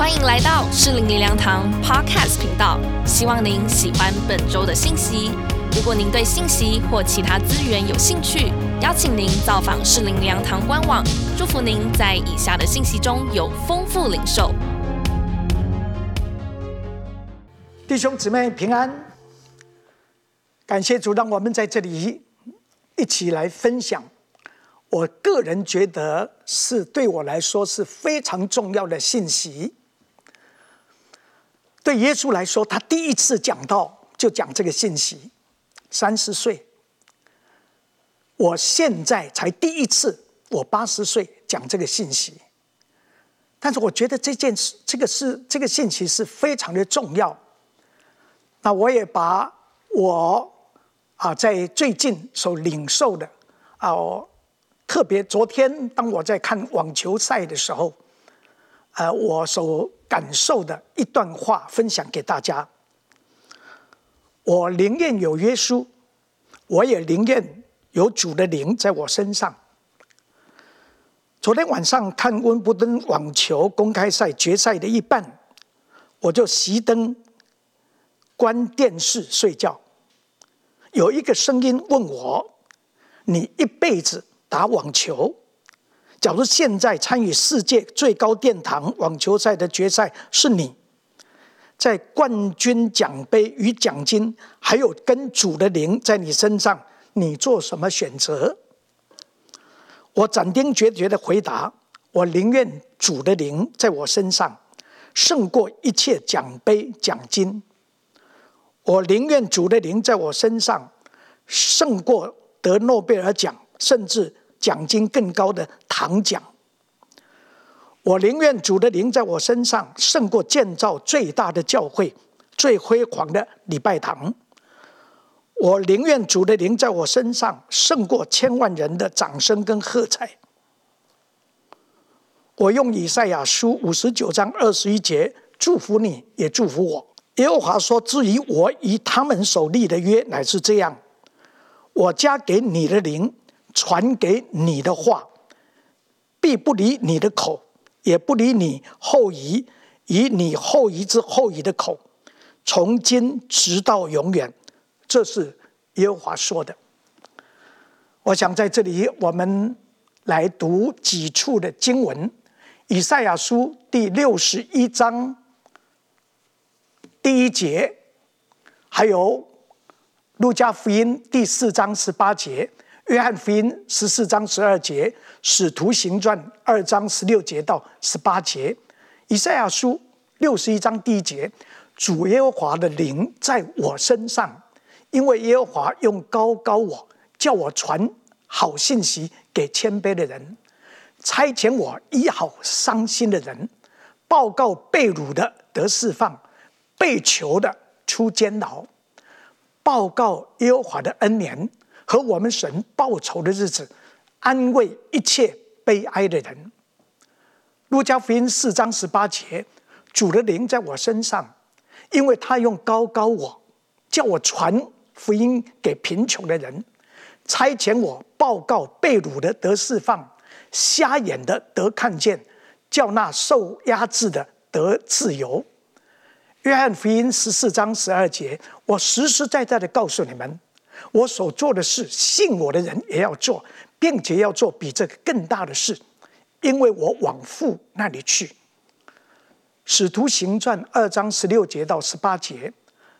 欢迎来到适龄灵粮堂 Podcast 频道，希望您喜欢本周的信息。如果您对信息或其他资源有兴趣，邀请您造访适龄灵粮堂官网。祝福您在以下的信息中有丰富领受。弟兄姊妹平安，感谢主，让我们在这里一起来分享。我个人觉得是对我来说是非常重要的信息。对耶稣来说，他第一次讲到就讲这个信息。三十岁，我现在才第一次，我八十岁讲这个信息。但是我觉得这件事，这个是这个信息是非常的重要。那我也把我啊在最近所领受的啊，我特别昨天当我在看网球赛的时候，呃，我所。感受的一段话分享给大家。我宁愿有约书，我也宁愿有主的灵在我身上。昨天晚上看温布顿网球公开赛决赛的一半，我就熄灯、关电视睡觉。有一个声音问我：“你一辈子打网球？”假如现在参与世界最高殿堂网球赛的决赛是你，在冠军奖杯与奖金，还有跟主的灵在你身上，你做什么选择？我斩钉截绝的回答：我宁愿主的灵在我身上，胜过一切奖杯奖金。我宁愿主的灵在我身上，胜过得诺贝尔奖，甚至。奖金更高的堂奖，我宁愿主的灵在我身上，胜过建造最大的教会、最辉煌的礼拜堂。我宁愿主的灵在我身上，胜过千万人的掌声跟喝彩。我用以赛亚书五十九章二十一节祝福你，也祝福我。耶和华说：“至于我与他们所立的约，乃是这样：我加给你的灵。”传给你的话，必不离你的口，也不离你后裔，以你后裔之后裔的口，从今直到永远。这是耶和华说的。我想在这里，我们来读几处的经文：以赛亚书第六十一章第一节，还有路加福音第四章十八节。约翰福音十四章十二节，使徒行传二章十六节到十八节，以赛亚书六十一章第一节，主耶和华的灵在我身上，因为耶和华用高高我，叫我传好信息给谦卑的人，差遣我医好伤心的人，报告被掳的得释放，被囚的出监牢，报告耶和华的恩年。和我们神报仇的日子，安慰一切悲哀的人。路加福音四章十八节，主的灵在我身上，因为他用高高我，叫我传福音给贫穷的人，差遣我报告被掳的得释放，瞎眼的得看见，叫那受压制的得自由。约翰福音十四章十二节，我实实在在的告诉你们。我所做的事，信我的人也要做，并且要做比这个更大的事，因为我往父那里去。使徒行传二章十六节到十八节，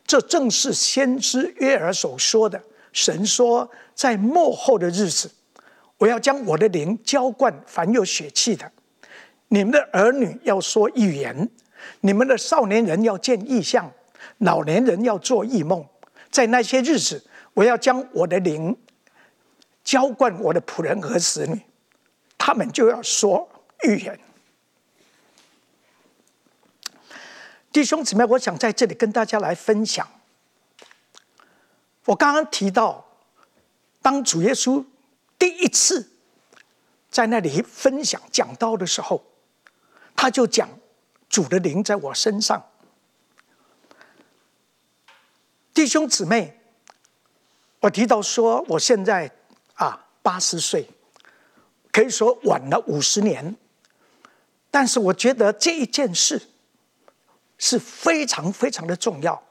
这正是先知约尔所说的。神说，在末后的日子，我要将我的灵浇灌凡有血气的，你们的儿女要说预言，你们的少年人要见异象，老年人要做异梦，在那些日子。我要将我的灵浇灌我的仆人和使女，他们就要说预言。弟兄姊妹，我想在这里跟大家来分享。我刚刚提到，当主耶稣第一次在那里分享讲道的时候，他就讲主的灵在我身上。弟兄姊妹。我提到说，我现在啊八十岁，可以说晚了五十年。但是我觉得这一件事是非常非常的重要。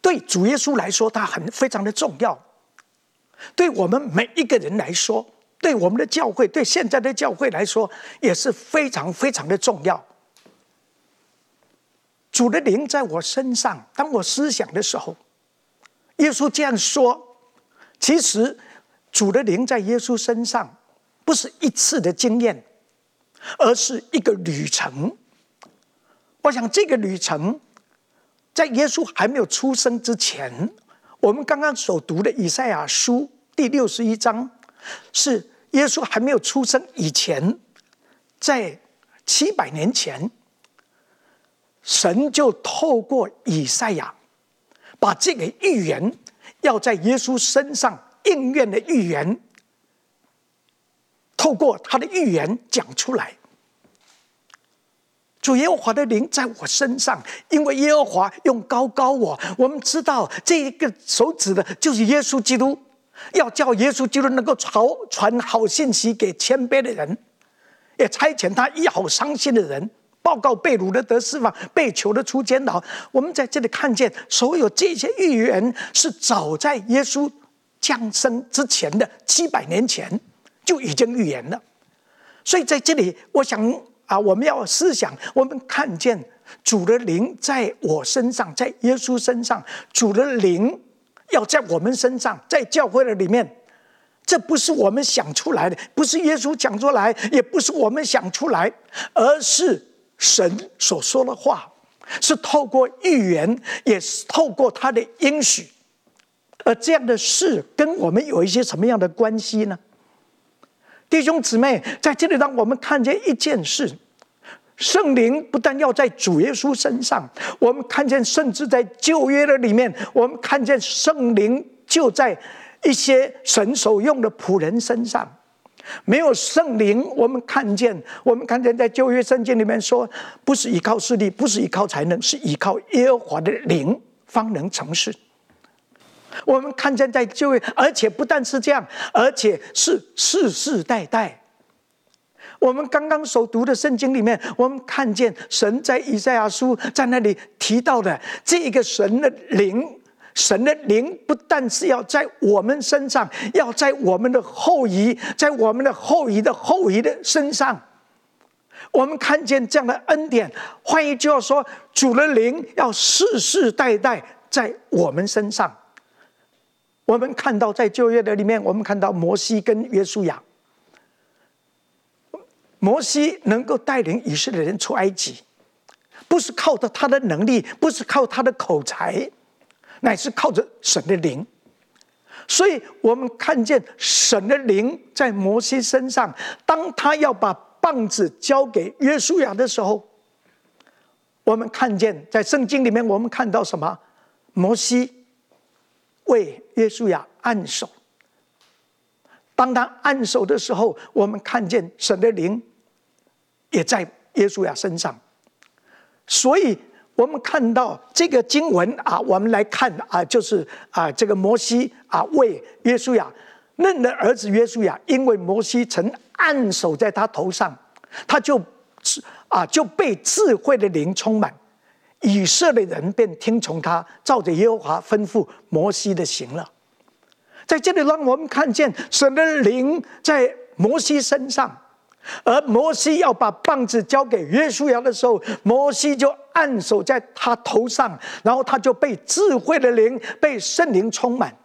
对主耶稣来说，他很非常的重要；对我们每一个人来说，对我们的教会，对现在的教会来说，也是非常非常的重要。主的灵在我身上，当我思想的时候，耶稣这样说。其实，主的灵在耶稣身上，不是一次的经验，而是一个旅程。我想，这个旅程，在耶稣还没有出生之前，我们刚刚所读的以赛亚书第六十一章，是耶稣还没有出生以前，在七百年前，神就透过以赛亚，把这个预言。要在耶稣身上应验的预言，透过他的预言讲出来。主耶和华的灵在我身上，因为耶和华用高高我。我们知道这一个手指的就是耶稣基督，要叫耶稣基督能够传传好信息给谦卑的人，也差遣他医好伤心的人。报告被掳的得释放，被囚的出监牢。我们在这里看见，所有这些预言是早在耶稣降生之前的七百年前就已经预言了。所以在这里，我想啊，我们要思想，我们看见主的灵在我身上，在耶稣身上，主的灵要在我们身上，在教会的里面，这不是我们想出来的，不是耶稣讲出来，也不是我们想出来，而是。神所说的话，是透过预言，也是透过他的应许，而这样的事跟我们有一些什么样的关系呢？弟兄姊妹，在这里让我们看见一件事：圣灵不但要在主耶稣身上，我们看见，甚至在旧约的里面，我们看见圣灵就在一些神所用的仆人身上。没有圣灵，我们看见，我们看见在旧约圣经里面说，不是依靠势力，不是依靠才能，是依靠耶和华的灵方能成事。我们看见在旧约，而且不但是这样，而且是世世代代。我们刚刚所读的圣经里面，我们看见神在以赛亚书在那里提到的这个神的灵。神的灵不但是要在我们身上，要在我们的后裔，在我们的后裔的后裔的身上，我们看见这样的恩典。换一句话说，主的灵要世世代代在我们身上。我们看到在旧约的里面，我们看到摩西跟约书亚，摩西能够带领以色列人出埃及，不是靠着他的能力，不是靠他的口才。乃是靠着神的灵，所以我们看见神的灵在摩西身上。当他要把棒子交给约书亚的时候，我们看见在圣经里面，我们看到什么？摩西为约书亚按手。当他按手的时候，我们看见神的灵也在约书亚身上，所以。我们看到这个经文啊，我们来看啊，就是啊，这个摩西啊为约书亚嫩的儿子约书亚，因为摩西曾按手在他头上，他就啊就被智慧的灵充满，以色列人便听从他，照着耶和华吩咐摩西的行了。在这里，让我们看见神的灵在摩西身上。而摩西要把棒子交给约书亚的时候，摩西就按手在他头上，然后他就被智慧的灵、被圣灵充满，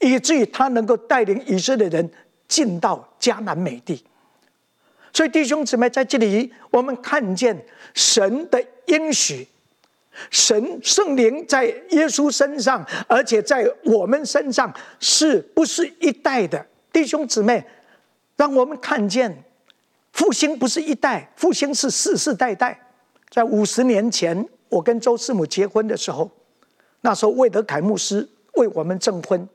以至于他能够带领以色列人进到迦南美地。所以弟兄姊妹在这里，我们看见神的应许，神圣灵在耶稣身上，而且在我们身上，是不是一代的弟兄姊妹？让我们看见。复兴不是一代，复兴是世世代代。在五十年前，我跟周师母结婚的时候，那时候魏德凯牧师为我们证婚，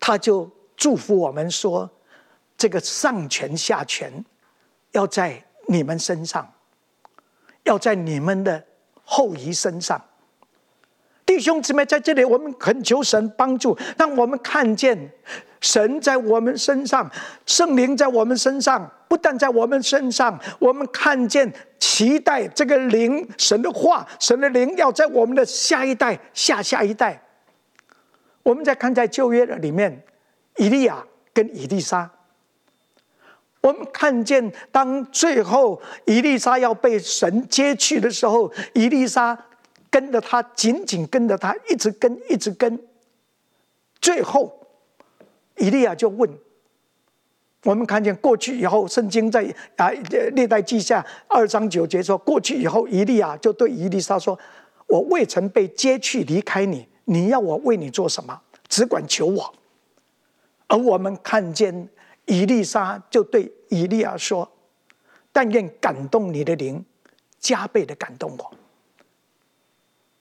他就祝福我们说：“这个上权下权要在你们身上，要在你们的后裔身上。”弟兄姊妹，在这里我们恳求神帮助，让我们看见神在我们身上，圣灵在我们身上，不但在我们身上，我们看见期待这个灵，神的话，神的灵要在我们的下一代、下下一代。我们在看在旧约的里面，以利亚跟以利沙。我们看见，当最后伊丽莎要被神接去的时候，伊丽莎跟着他，紧紧跟着他，一直跟，一直跟。最后，以利亚就问：我们看见过去以后，圣经在啊历代记下二章九节说，过去以后，以利亚就对伊丽莎说：“我未曾被接去离开你，你要我为你做什么？只管求我。”而我们看见。以利沙就对以利亚说：“但愿感动你的灵，加倍的感动我。”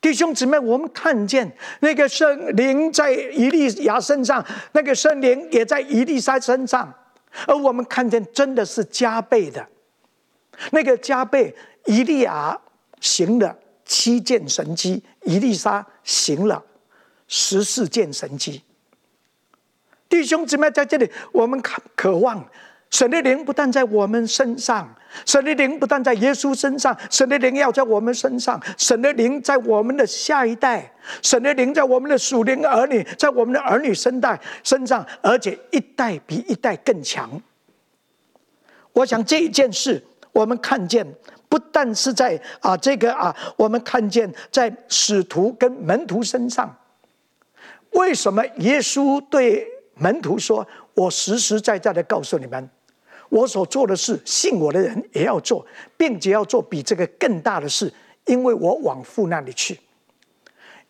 弟兄姊妹，我们看见那个圣灵在以利亚身上，那个圣灵也在以利沙身上，而我们看见真的是加倍的。那个加倍，以利亚行了七件神迹，以利沙行了十四件神迹。弟兄姊妹，在这里，我们渴渴望神的灵不但在我们身上，神的灵不但在耶稣身上，神的灵要在我们身上，神的灵在我们的下一代，神的灵在我们的属灵儿女，在我们的儿女身代身上，而且一代比一代更强。我想这一件事，我们看见不但是在啊这个啊，我们看见在使徒跟门徒身上，为什么耶稣对？门徒说：“我实实在在的告诉你们，我所做的事，信我的人也要做，并且要做比这个更大的事，因为我往父那里去。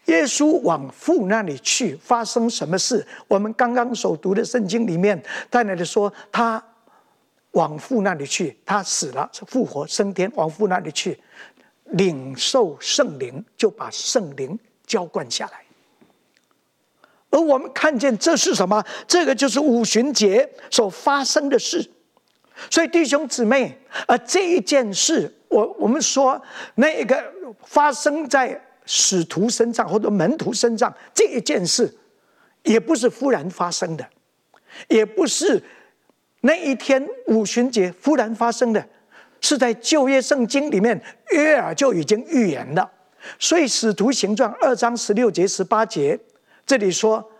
耶稣往父那里去，发生什么事？我们刚刚所读的圣经里面，在那里说他往父那里去，他死了，复活升天，往父那里去，领受圣灵，就把圣灵浇灌下来。”而我们看见这是什么？这个就是五旬节所发生的事。所以弟兄姊妹，而这一件事，我我们说那一个发生在使徒身上或者门徒身上这一件事，也不是忽然发生的，也不是那一天五旬节忽然发生的，是在旧约圣经里面约尔就已经预言了。所以使徒行传二章十六节十八节。这里说，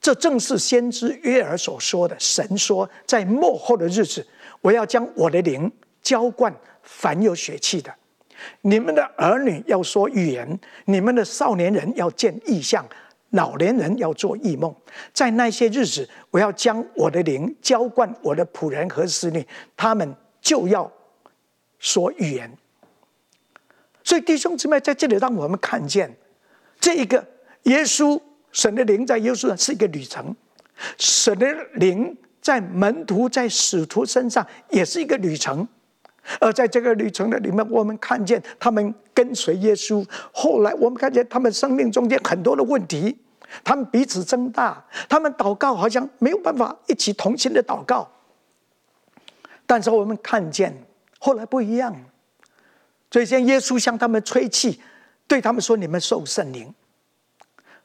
这正是先知约尔所说的。神说，在末后的日子，我要将我的灵浇灌凡有血气的。你们的儿女要说预言，你们的少年人要见异象，老年人要做异梦。在那些日子，我要将我的灵浇灌我的仆人和使女，他们就要说预言。所以弟兄姊妹在这里，让我们看见这一个耶稣。神的灵在耶稣上是一个旅程，神的灵在门徒、在使徒身上也是一个旅程，而在这个旅程的里面，我们看见他们跟随耶稣。后来我们看见他们生命中间很多的问题，他们彼此增大，他们祷告好像没有办法一起同心的祷告。但是我们看见后来不一样，所以像耶稣向他们吹气，对他们说：“你们受圣灵。”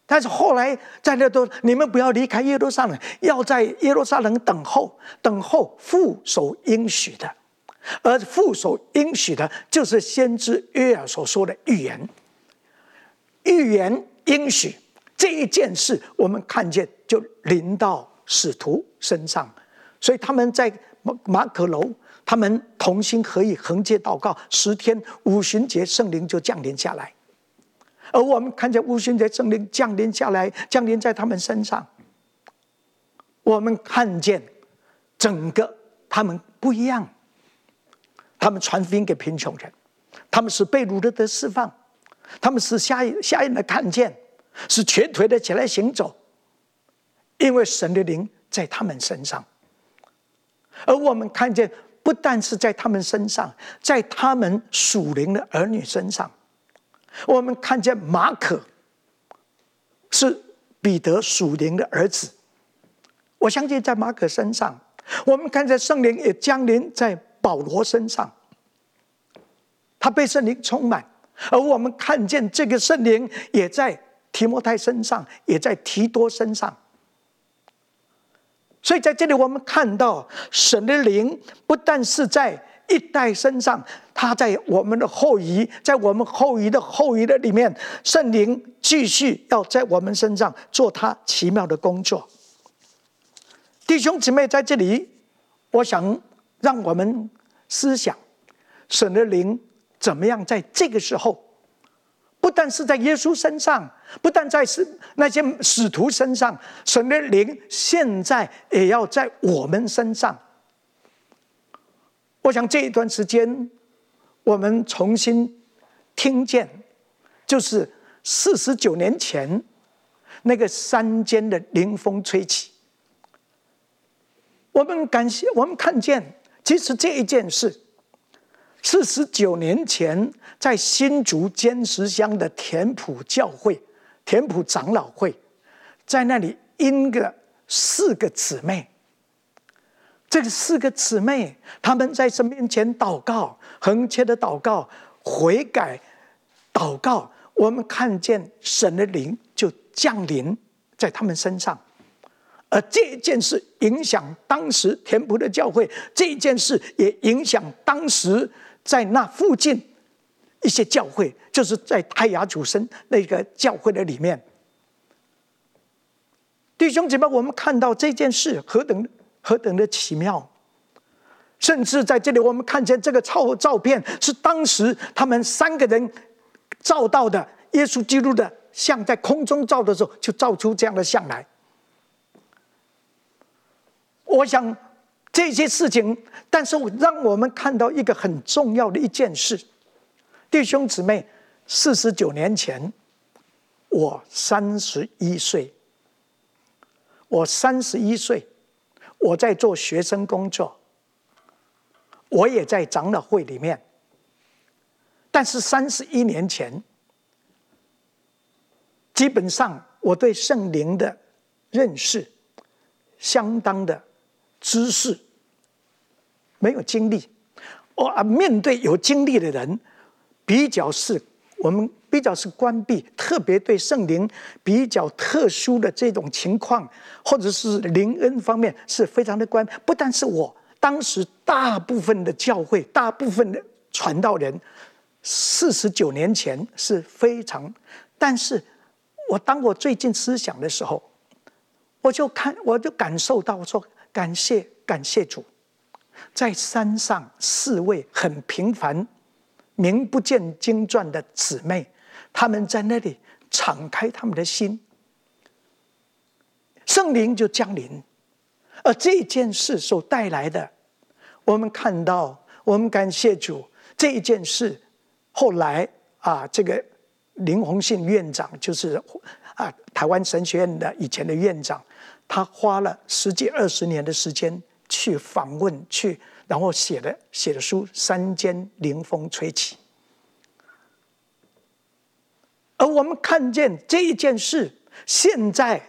但是后来在那都，你们不要离开耶路撒冷，要在耶路撒冷等候，等候父所应许的，而父所应许的，就是先知约尔所说的预言。预言应许这一件事，我们看见就临到使徒身上，所以他们在马马可楼，他们同心合意横切祷告十天，五旬节圣灵就降临下来。而我们看见五旬节圣灵降临下来，降临在他们身上。我们看见整个他们不一样，他们传福音给贫穷人，他们是被掳的释放，他们是瞎瞎眼的看见，是瘸腿的起来行走，因为神的灵在他们身上。而我们看见，不但是在他们身上，在他们属灵的儿女身上。我们看见马可是彼得属灵的儿子，我相信在马可身上，我们看见圣灵也降临在保罗身上，他被圣灵充满，而我们看见这个圣灵也在提摩太身上，也在提多身上。所以在这里，我们看到神的灵不但是在一代身上，他在我们的后裔，在我们后裔的后裔的里面，圣灵继续要在我们身上做他奇妙的工作。弟兄姊妹，在这里，我想让我们思想神的灵怎么样在这个时候。不但是在耶稣身上，不但在是那些使徒身上，神的灵现在也要在我们身上。我想这一段时间，我们重新听见，就是四十九年前那个山间的凌风吹起。我们感谢，我们看见，其实这一件事。四十九年前，在新竹尖石乡的田埔教会、田埔长老会，在那里因个四个姊妹，这四个姊妹，他们在神面前祷告，横切的祷告，悔改，祷告，我们看见神的灵就降临在他们身上，而这件事影响当时田埔的教会，这件事也影响当时。在那附近一些教会，就是在泰雅主生那个教会的里面，弟兄姐妹，我们看到这件事何等何等的奇妙，甚至在这里，我们看见这个照照片是当时他们三个人照到的耶稣基督的像，在空中照的时候，就照出这样的像来。我想。这些事情，但是让我们看到一个很重要的一件事，弟兄姊妹，四十九年前，我三十一岁，我三十一岁，我在做学生工作，我也在长老会里面，但是三十一年前，基本上我对圣灵的认识，相当的知识。没有经历，我啊，面对有经历的人，比较是我们比较是关闭，特别对圣灵比较特殊的这种情况，或者是灵恩方面是非常的关。不但是我当时大部分的教会，大部分的传道人，四十九年前是非常，但是我当我最近思想的时候，我就看，我就感受到我说，感谢感谢主。在山上，四位很平凡、名不见经传的姊妹，他们在那里敞开他们的心，圣灵就降临。而这件事所带来的，我们看到，我们感谢主。这一件事后来啊，这个林宏信院长，就是啊台湾神学院的以前的院长，他花了十几二十年的时间。去访问去，然后写的写的书《山间灵风吹起》，而我们看见这一件事，现在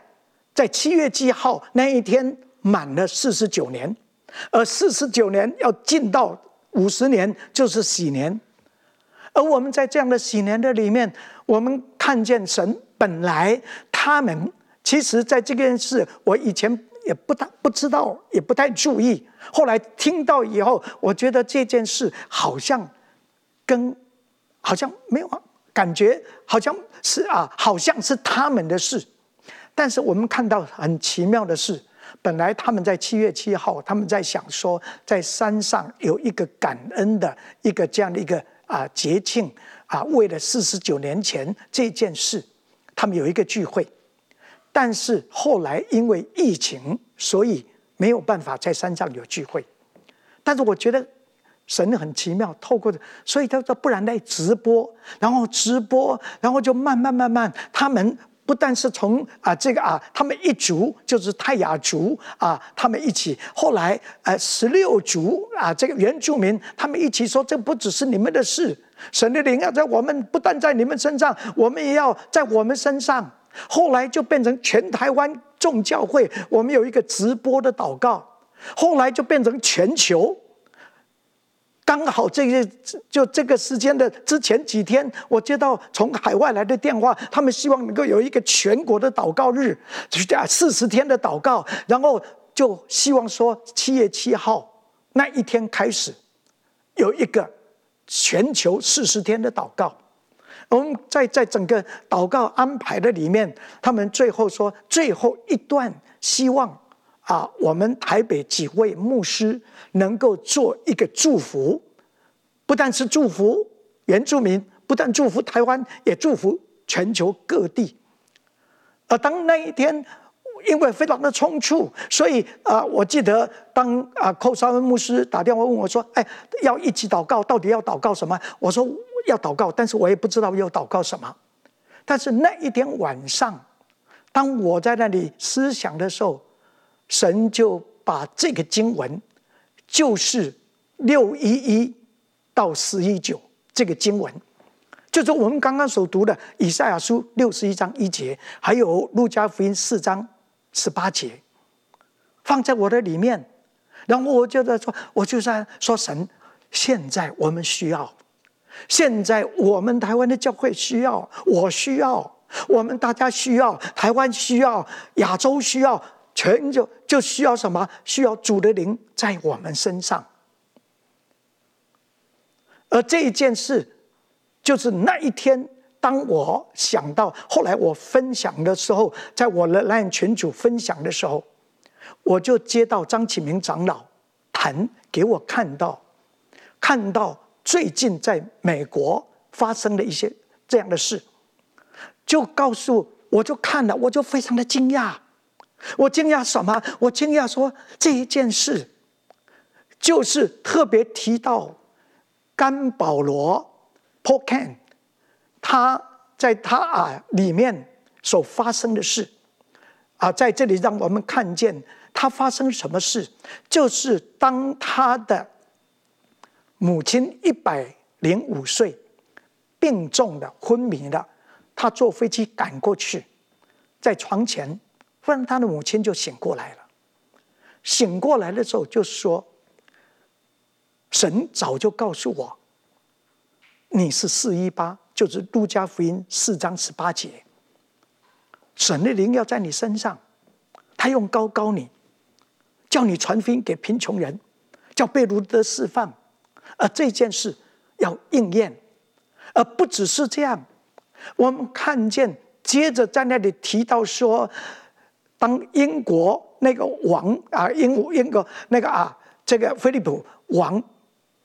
在七月七号那一天满了四十九年，而四十九年要进到五十年，就是喜年。而我们在这样的喜年的里面，我们看见神本来他们其实在这件事，我以前。也不太不知道，也不太注意。后来听到以后，我觉得这件事好像跟好像没有感觉，好像是啊，好像是他们的事。但是我们看到很奇妙的是，本来他们在七月七号，他们在想说，在山上有一个感恩的一个这样的一个啊节庆啊，为了四十九年前这件事，他们有一个聚会。但是后来因为疫情，所以没有办法在山上有聚会。但是我觉得神很奇妙，透过的所以他说不然来直播，然后直播，然后就慢慢慢慢，他们不但是从啊这个啊，他们一族就是泰雅族啊，他们一起，后来呃十六族啊这个原住民，他们一起说，这不只是你们的事，神的灵要在我们，不但在你们身上，我们也要在我们身上。后来就变成全台湾众教会，我们有一个直播的祷告。后来就变成全球刚好这个就这个时间的之前几天，我接到从海外来的电话，他们希望能够有一个全国的祷告日，就是四十天的祷告，然后就希望说七月七号那一天开始有一个全球四十天的祷告。我们在在整个祷告安排的里面，他们最后说最后一段希望。啊，我们台北几位牧师能够做一个祝福，不但是祝福原住民，不但祝福台湾，也祝福全球各地。而当那一天，因为非常的匆促，所以啊，我记得当啊寇沙恩牧师打电话问我说：“哎，要一起祷告，到底要祷告什么？”我说：“要祷告，但是我也不知道要祷告什么。”但是那一天晚上，当我在那里思想的时候，神就把这个经文，就是六一一到十一九这个经文，就是我们刚刚所读的以赛亚书六十一章一节，还有路加福音四章十八节，放在我的里面，然后我就在说，我就在说神，现在我们需要，现在我们台湾的教会需要，我需要，我们大家需要，台湾需要，亚洲需要。全就就需要什么？需要主的灵在我们身上。而这一件事，就是那一天，当我想到后来我分享的时候，在我的那群主分享的时候，我就接到张启明长老谈给我看到，看到最近在美国发生的一些这样的事，就告诉我就看了，我就非常的惊讶。我惊讶什么？我惊讶说这一件事，就是特别提到甘保罗 （Paul Can），他在他啊里面所发生的事啊，在这里让我们看见他发生什么事，就是当他的母亲一百零五岁病重的昏迷了，他坐飞机赶过去，在床前。不然，他的母亲就醒过来了。醒过来的时候，就说：“神早就告诉我，你是四一八，就是路加福音四章十八节。神的灵要在你身上，他用高高你，叫你传福音给贫穷人，叫贝卢德释放。而这件事要应验，而不只是这样。我们看见，接着在那里提到说。”当英国那个王啊，英英国那个啊，这个菲利普王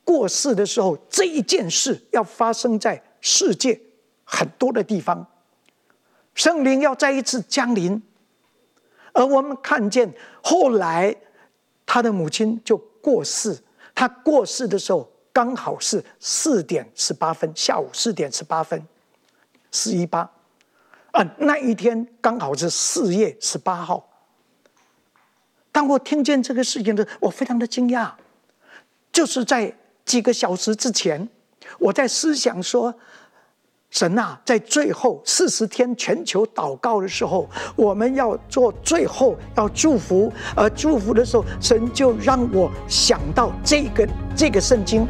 过世的时候，这一件事要发生在世界很多的地方，圣灵要再一次降临，而我们看见后来他的母亲就过世，他过世的时候刚好是四点十八分，下午四点十八分，四一八。啊，那一天刚好是四月十八号。当我听见这个事情的，我非常的惊讶。就是在几个小时之前，我在思想说：“神啊，在最后四十天全球祷告的时候，我们要做最后要祝福，而祝福的时候，神就让我想到这个这个圣经，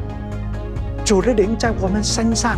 主的灵在我们身上。”